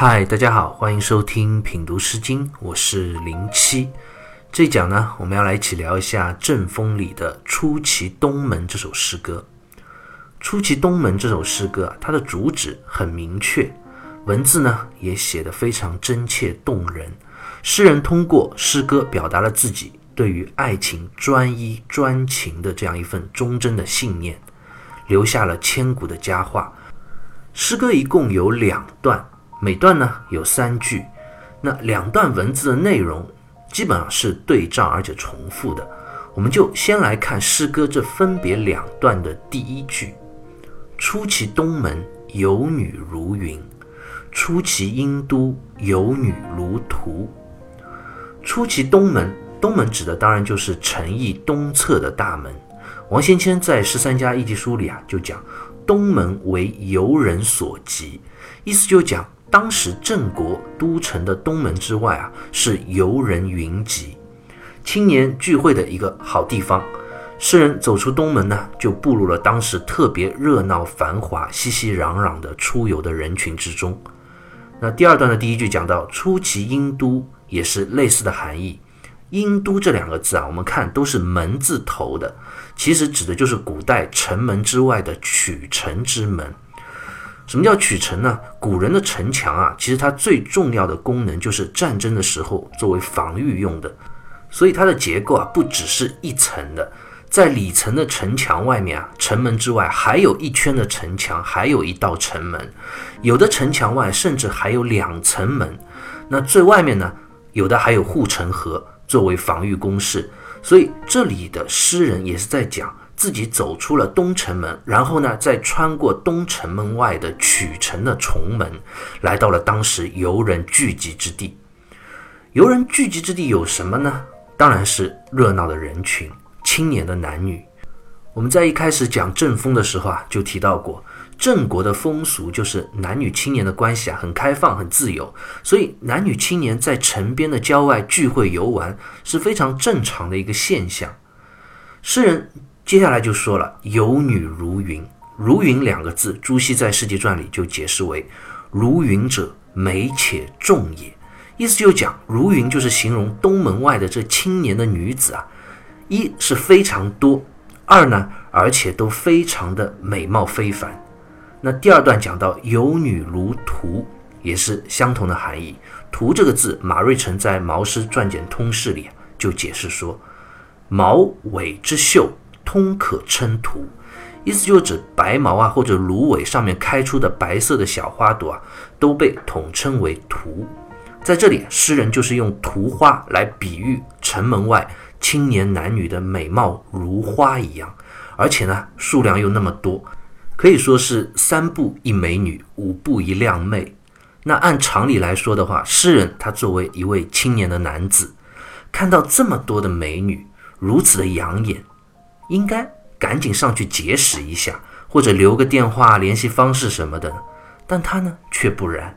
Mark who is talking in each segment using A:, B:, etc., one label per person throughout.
A: 嗨，大家好，欢迎收听品读诗经，我是零七。这一讲呢，我们要来一起聊一下《正风》里的《出其东门》这首诗歌。《出其东门》这首诗歌啊，它的主旨很明确，文字呢也写得非常真切动人。诗人通过诗歌表达了自己对于爱情专一专情的这样一份忠贞的信念，留下了千古的佳话。诗歌一共有两段。每段呢有三句，那两段文字的内容基本上是对仗而且重复的。我们就先来看诗歌这分别两段的第一句：“出其东门，有女如云；出其阴都，有女如图。”出其东门，东门指的当然就是城邑东侧的大门。王先谦在《十三家一集书》里啊就讲：“东门为游人所及”，意思就讲。当时郑国都城的东门之外啊，是游人云集、青年聚会的一个好地方。诗人走出东门呢，就步入了当时特别热闹繁华、熙熙攘攘的出游的人群之中。那第二段的第一句讲到“出其殷都”，也是类似的含义。殷都这两个字啊，我们看都是门字头的，其实指的就是古代城门之外的曲城之门。什么叫曲城呢？古人的城墙啊，其实它最重要的功能就是战争的时候作为防御用的，所以它的结构啊不只是一层的，在里层的城墙外面啊，城门之外还有一圈的城墙，还有一道城门，有的城墙外甚至还有两层门，那最外面呢，有的还有护城河作为防御工事，所以这里的诗人也是在讲。自己走出了东城门，然后呢，再穿过东城门外的曲城的重门，来到了当时游人聚集之地。游人聚集之地有什么呢？当然是热闹的人群、青年的男女。我们在一开始讲正风的时候啊，就提到过，郑国的风俗就是男女青年的关系啊很开放、很自由，所以男女青年在城边的郊外聚会游玩是非常正常的一个现象。诗人。接下来就说了“有女如云”，“如云”两个字，朱熹在《世纪传》里就解释为“如云者，美且重也”，意思就讲“如云”就是形容东门外的这青年的女子啊，一是非常多，二呢，而且都非常的美貌非凡。那第二段讲到“有女如图”，也是相同的含义。“图”这个字，马瑞辰在《毛诗传简通释》里就解释说：“毛尾之秀。”通可称图，意思就是指白毛啊或者芦苇上面开出的白色的小花朵啊，都被统称为图。在这里，诗人就是用图花来比喻城门外青年男女的美貌如花一样，而且呢数量又那么多，可以说是三步一美女，五步一靓妹。那按常理来说的话，诗人他作为一位青年的男子，看到这么多的美女如此的养眼。应该赶紧上去结识一下，或者留个电话联系方式什么的，但他呢却不然。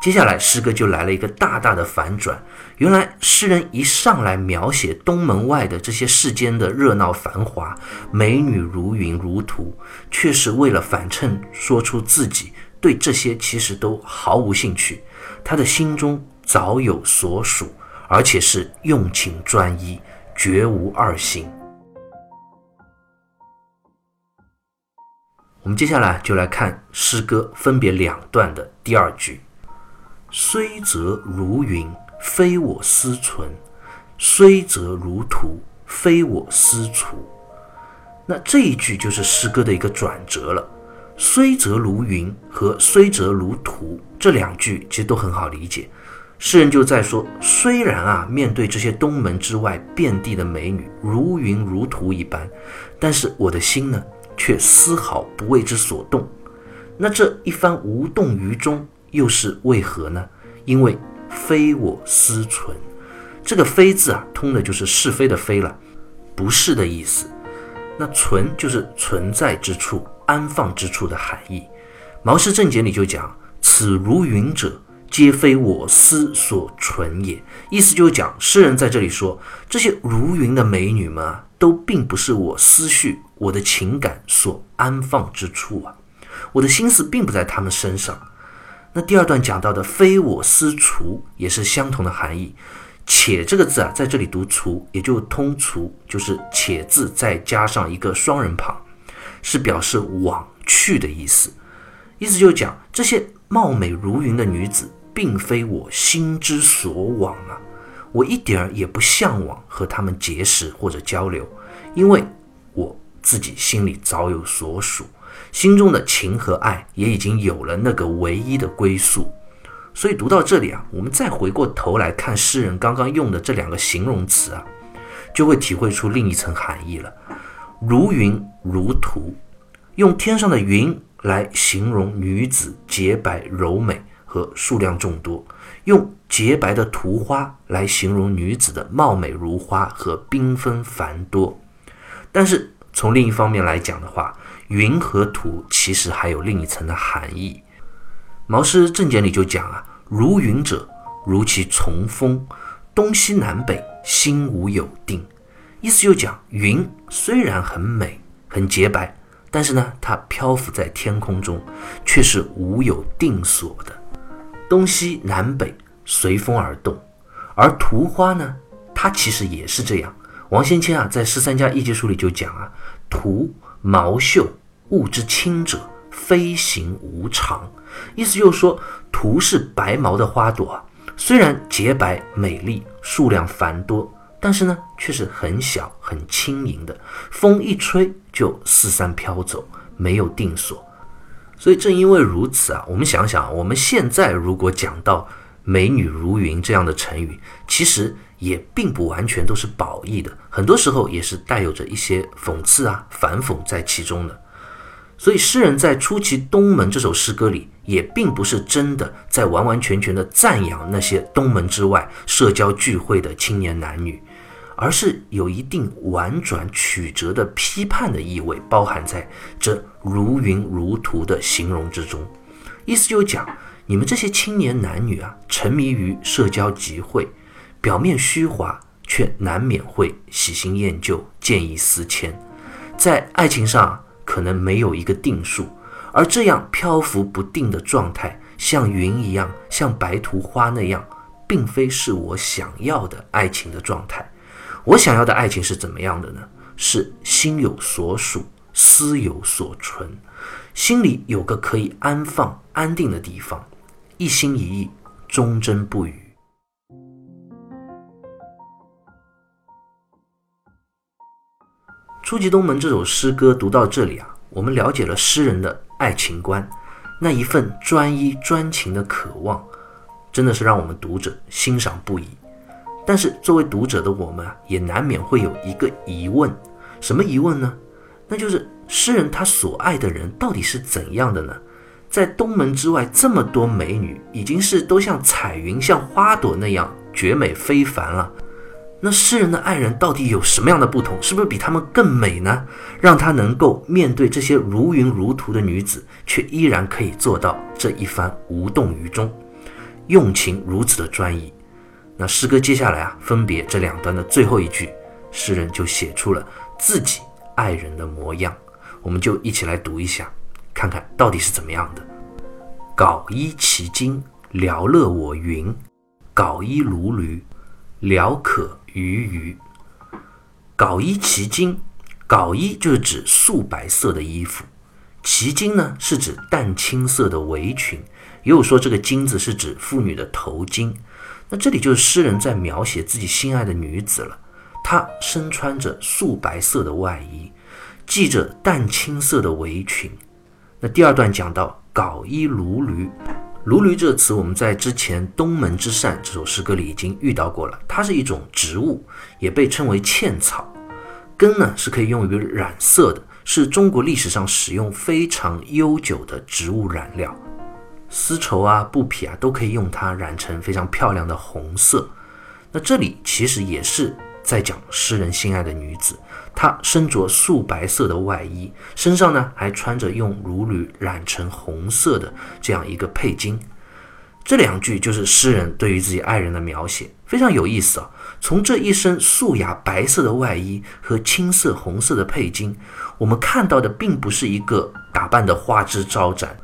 A: 接下来诗歌就来了一个大大的反转。原来诗人一上来描写东门外的这些世间的热闹繁华，美女如云如图，却是为了反衬说出自己对这些其实都毫无兴趣。他的心中早有所属，而且是用情专一，绝无二心。我们接下来就来看诗歌分别两段的第二句：“虽则如云，非我思存；虽则如图，非我思处。”那这一句就是诗歌的一个转折了。“虽则如云”和“虽则如图”这两句其实都很好理解。诗人就在说：虽然啊，面对这些东门之外遍地的美女如云如图一般，但是我的心呢？却丝毫不为之所动，那这一番无动于衷又是为何呢？因为非我思存，这个“非”字啊，通的就是是非的“非”了，不是的意思。那“存”就是存在之处、安放之处的含义。毛氏正解里就讲：“此如云者，皆非我思所存也。”意思就是讲，诗人在这里说，这些如云的美女们啊。都并不是我思绪、我的情感所安放之处啊，我的心思并不在他们身上。那第二段讲到的“非我思厨”也是相同的含义。且这个字啊，在这里读“厨”，也就通“厨”，就是“且”字再加上一个双人旁，是表示往去的意思。意思就是讲这些貌美如云的女子，并非我心之所往啊，我一点儿也不向往和她们结识或者交流，因为自己心里早有所属，心中的情和爱也已经有了那个唯一的归宿。所以读到这里啊，我们再回过头来看诗人刚刚用的这两个形容词啊，就会体会出另一层含义了。如云如图，用天上的云来形容女子洁白柔美和数量众多，用洁白的图花来形容女子的貌美如花和缤纷繁多。但是从另一方面来讲的话，云和图其实还有另一层的含义。毛诗正解里就讲啊，如云者，如其从风，东西南北，心无有定。意思就讲，云虽然很美、很洁白，但是呢，它漂浮在天空中，却是无有定所的，东西南北随风而动。而图花呢，它其实也是这样。王先谦啊，在十三家一节书里就讲啊，图毛秀，物之轻者，飞行无常。意思就是说，图是白毛的花朵啊，虽然洁白美丽，数量繁多，但是呢，却是很小很轻盈的，风一吹就四散飘走，没有定所。所以正因为如此啊，我们想想，我们现在如果讲到“美女如云”这样的成语，其实也并不完全都是褒义的，很多时候也是带有着一些讽刺啊、反讽在其中的。所以，诗人在《出其东门》这首诗歌里，也并不是真的在完完全全的赞扬那些东门之外社交聚会的青年男女，而是有一定婉转曲折的批判的意味包含在这如云如图的形容之中。意思就是讲，你们这些青年男女啊，沉迷于社交集会，表面虚华，却难免会喜新厌旧、见异思迁，在爱情上。可能没有一个定数，而这样漂浮不定的状态，像云一样，像白图花那样，并非是我想要的爱情的状态。我想要的爱情是怎么样的呢？是心有所属，思有所存，心里有个可以安放、安定的地方，一心一意，忠贞不渝。《初级东门》这首诗歌读到这里啊，我们了解了诗人的爱情观，那一份专一专情的渴望，真的是让我们读者欣赏不已。但是作为读者的我们啊，也难免会有一个疑问：什么疑问呢？那就是诗人他所爱的人到底是怎样的呢？在东门之外这么多美女，已经是都像彩云、像花朵那样绝美非凡了。那诗人的爱人到底有什么样的不同？是不是比他们更美呢？让他能够面对这些如云如图的女子，却依然可以做到这一番无动于衷，用情如此的专一。那诗歌接下来啊，分别这两段的最后一句，诗人就写出了自己爱人的模样。我们就一起来读一下，看看到底是怎么样的。缟衣其精，聊乐我云。缟衣如履，聊可。鱼鱼，缟衣其襟，缟衣就是指素白色的衣服，其襟呢是指淡青色的围裙，也有说这个巾字是指妇女的头巾。那这里就是诗人在描写自己心爱的女子了，她身穿着素白色的外衣，系着淡青色的围裙。那第二段讲到缟衣如驴。如驴这个词，我们在之前《东门之扇》这首诗歌里已经遇到过了。它是一种植物，也被称为茜草。根呢是可以用于染色的，是中国历史上使用非常悠久的植物染料。丝绸啊、布匹啊都可以用它染成非常漂亮的红色。那这里其实也是在讲诗人心爱的女子。她身着素白色的外衣，身上呢还穿着用乳缕染成红色的这样一个佩巾。这两句就是诗人对于自己爱人的描写，非常有意思啊。从这一身素雅白色的外衣和青色红色的佩巾，我们看到的并不是一个打扮的花枝招展、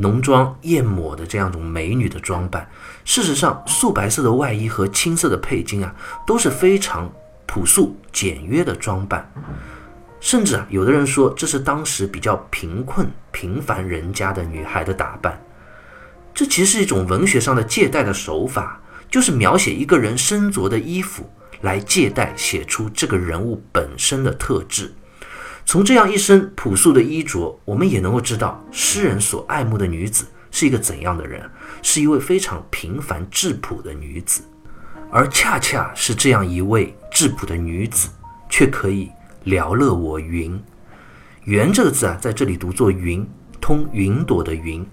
A: 浓妆艳抹的这样一种美女的装扮。事实上，素白色的外衣和青色的佩巾啊，都是非常朴素简约的装扮。甚至啊，有的人说这是当时比较贫困平凡人家的女孩的打扮。这其实是一种文学上的借代的手法，就是描写一个人身着的衣服，来借代写出这个人物本身的特质。从这样一身朴素的衣着，我们也能够知道诗人所爱慕的女子是一个怎样的人，是一位非常平凡质朴的女子。而恰恰是这样一位质朴的女子，却可以聊乐我云。云这个字啊，在这里读作云，通云朵的云。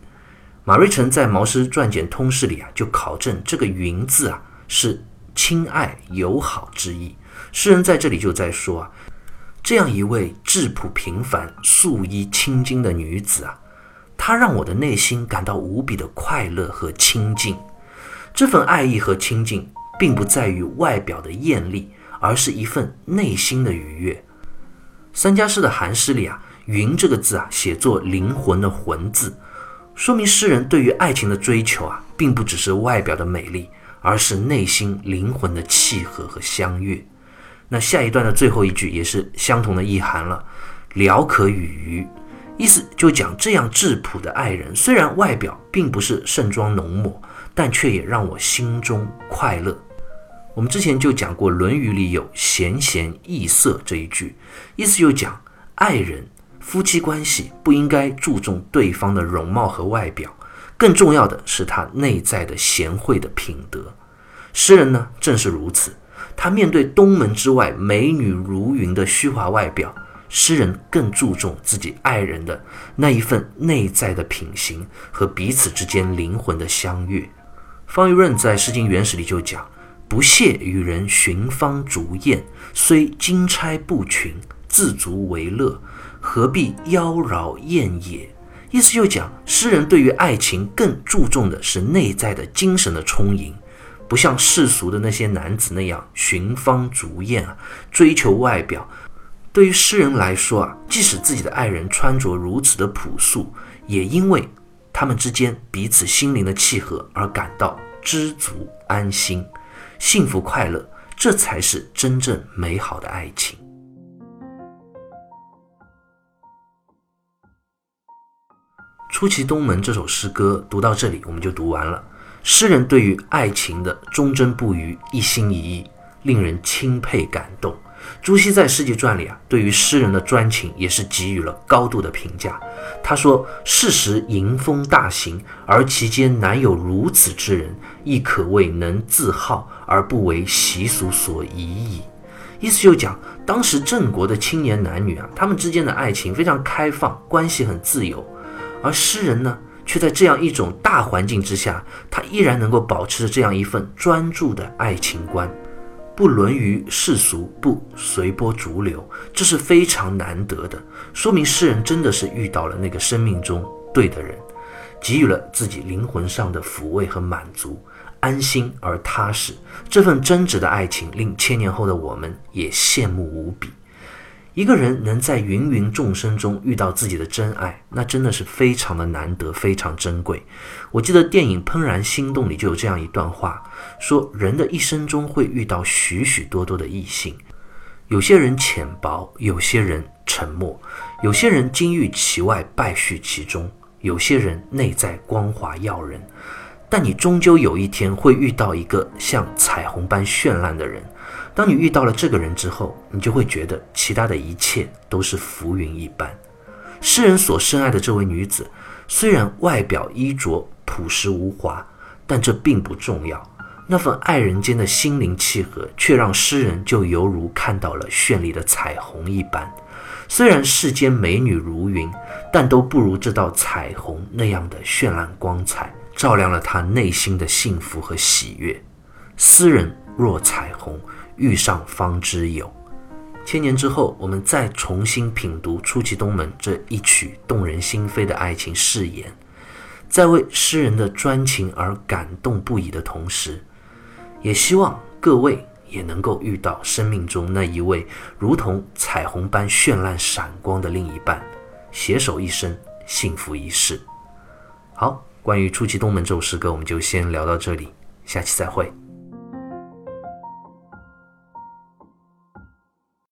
A: 马瑞辰在《毛诗传简通释》里啊，就考证这个“云”字啊是亲爱友好之意。诗人在这里就在说啊，这样一位质朴平凡、素衣清金的女子啊，她让我的内心感到无比的快乐和亲近。这份爱意和亲近，并不在于外表的艳丽，而是一份内心的愉悦。三家诗的寒诗里啊，“云”这个字啊，写作灵魂的“魂”字。说明诗人对于爱情的追求啊，并不只是外表的美丽，而是内心灵魂的契合和相悦。那下一段的最后一句也是相同的意涵了，“聊可与鱼”，意思就讲这样质朴的爱人，虽然外表并不是盛装浓抹，但却也让我心中快乐。我们之前就讲过，《论语》里有“贤贤易色”这一句，意思就讲爱人。夫妻关系不应该注重对方的容貌和外表，更重要的是他内在的贤惠的品德。诗人呢，正是如此。他面对东门之外美女如云的虚华外表，诗人更注重自己爱人的那一份内在的品行和彼此之间灵魂的相悦。方玉润在《诗经原始》里就讲：“不屑与人寻芳逐艳，虽金钗不群，自足为乐。”何必妖娆艳也？意思就讲，诗人对于爱情更注重的是内在的精神的充盈，不像世俗的那些男子那样寻芳逐艳啊，追求外表。对于诗人来说啊，即使自己的爱人穿着如此的朴素，也因为他们之间彼此心灵的契合而感到知足安心、幸福快乐，这才是真正美好的爱情。《出其东门》这首诗歌读到这里，我们就读完了。诗人对于爱情的忠贞不渝、一心一意，令人钦佩感动。朱熹在《世纪传》里啊，对于诗人的专情也是给予了高度的评价。他说：“世时迎风大行，而其间难有如此之人，亦可谓能自好而不为习俗所宜矣。”意思就讲，当时郑国的青年男女啊，他们之间的爱情非常开放，关系很自由。而诗人呢，却在这样一种大环境之下，他依然能够保持着这样一份专注的爱情观，不沦于世俗，不随波逐流，这是非常难得的。说明诗人真的是遇到了那个生命中对的人，给予了自己灵魂上的抚慰和满足，安心而踏实。这份真挚的爱情，令千年后的我们也羡慕无比。一个人能在芸芸众生中遇到自己的真爱，那真的是非常的难得，非常珍贵。我记得电影《怦然心动》里就有这样一段话，说人的一生中会遇到许许多多的异性，有些人浅薄，有些人沉默，有些人金玉其外，败絮其中，有些人内在光华耀人。但你终究有一天会遇到一个像彩虹般绚烂的人。当你遇到了这个人之后，你就会觉得其他的一切都是浮云一般。诗人所深爱的这位女子，虽然外表衣着朴实无华，但这并不重要。那份爱人间的心灵契合，却让诗人就犹如看到了绚丽的彩虹一般。虽然世间美女如云，但都不如这道彩虹那样的绚烂光彩，照亮了他内心的幸福和喜悦。斯人若彩虹。遇上方知有，千年之后，我们再重新品读《出其东门》这一曲动人心扉的爱情誓言，在为诗人的专情而感动不已的同时，也希望各位也能够遇到生命中那一位如同彩虹般绚烂闪光的另一半，携手一生，幸福一世。好，关于《出奇东门》这首诗歌，我们就先聊到这里，下期再会。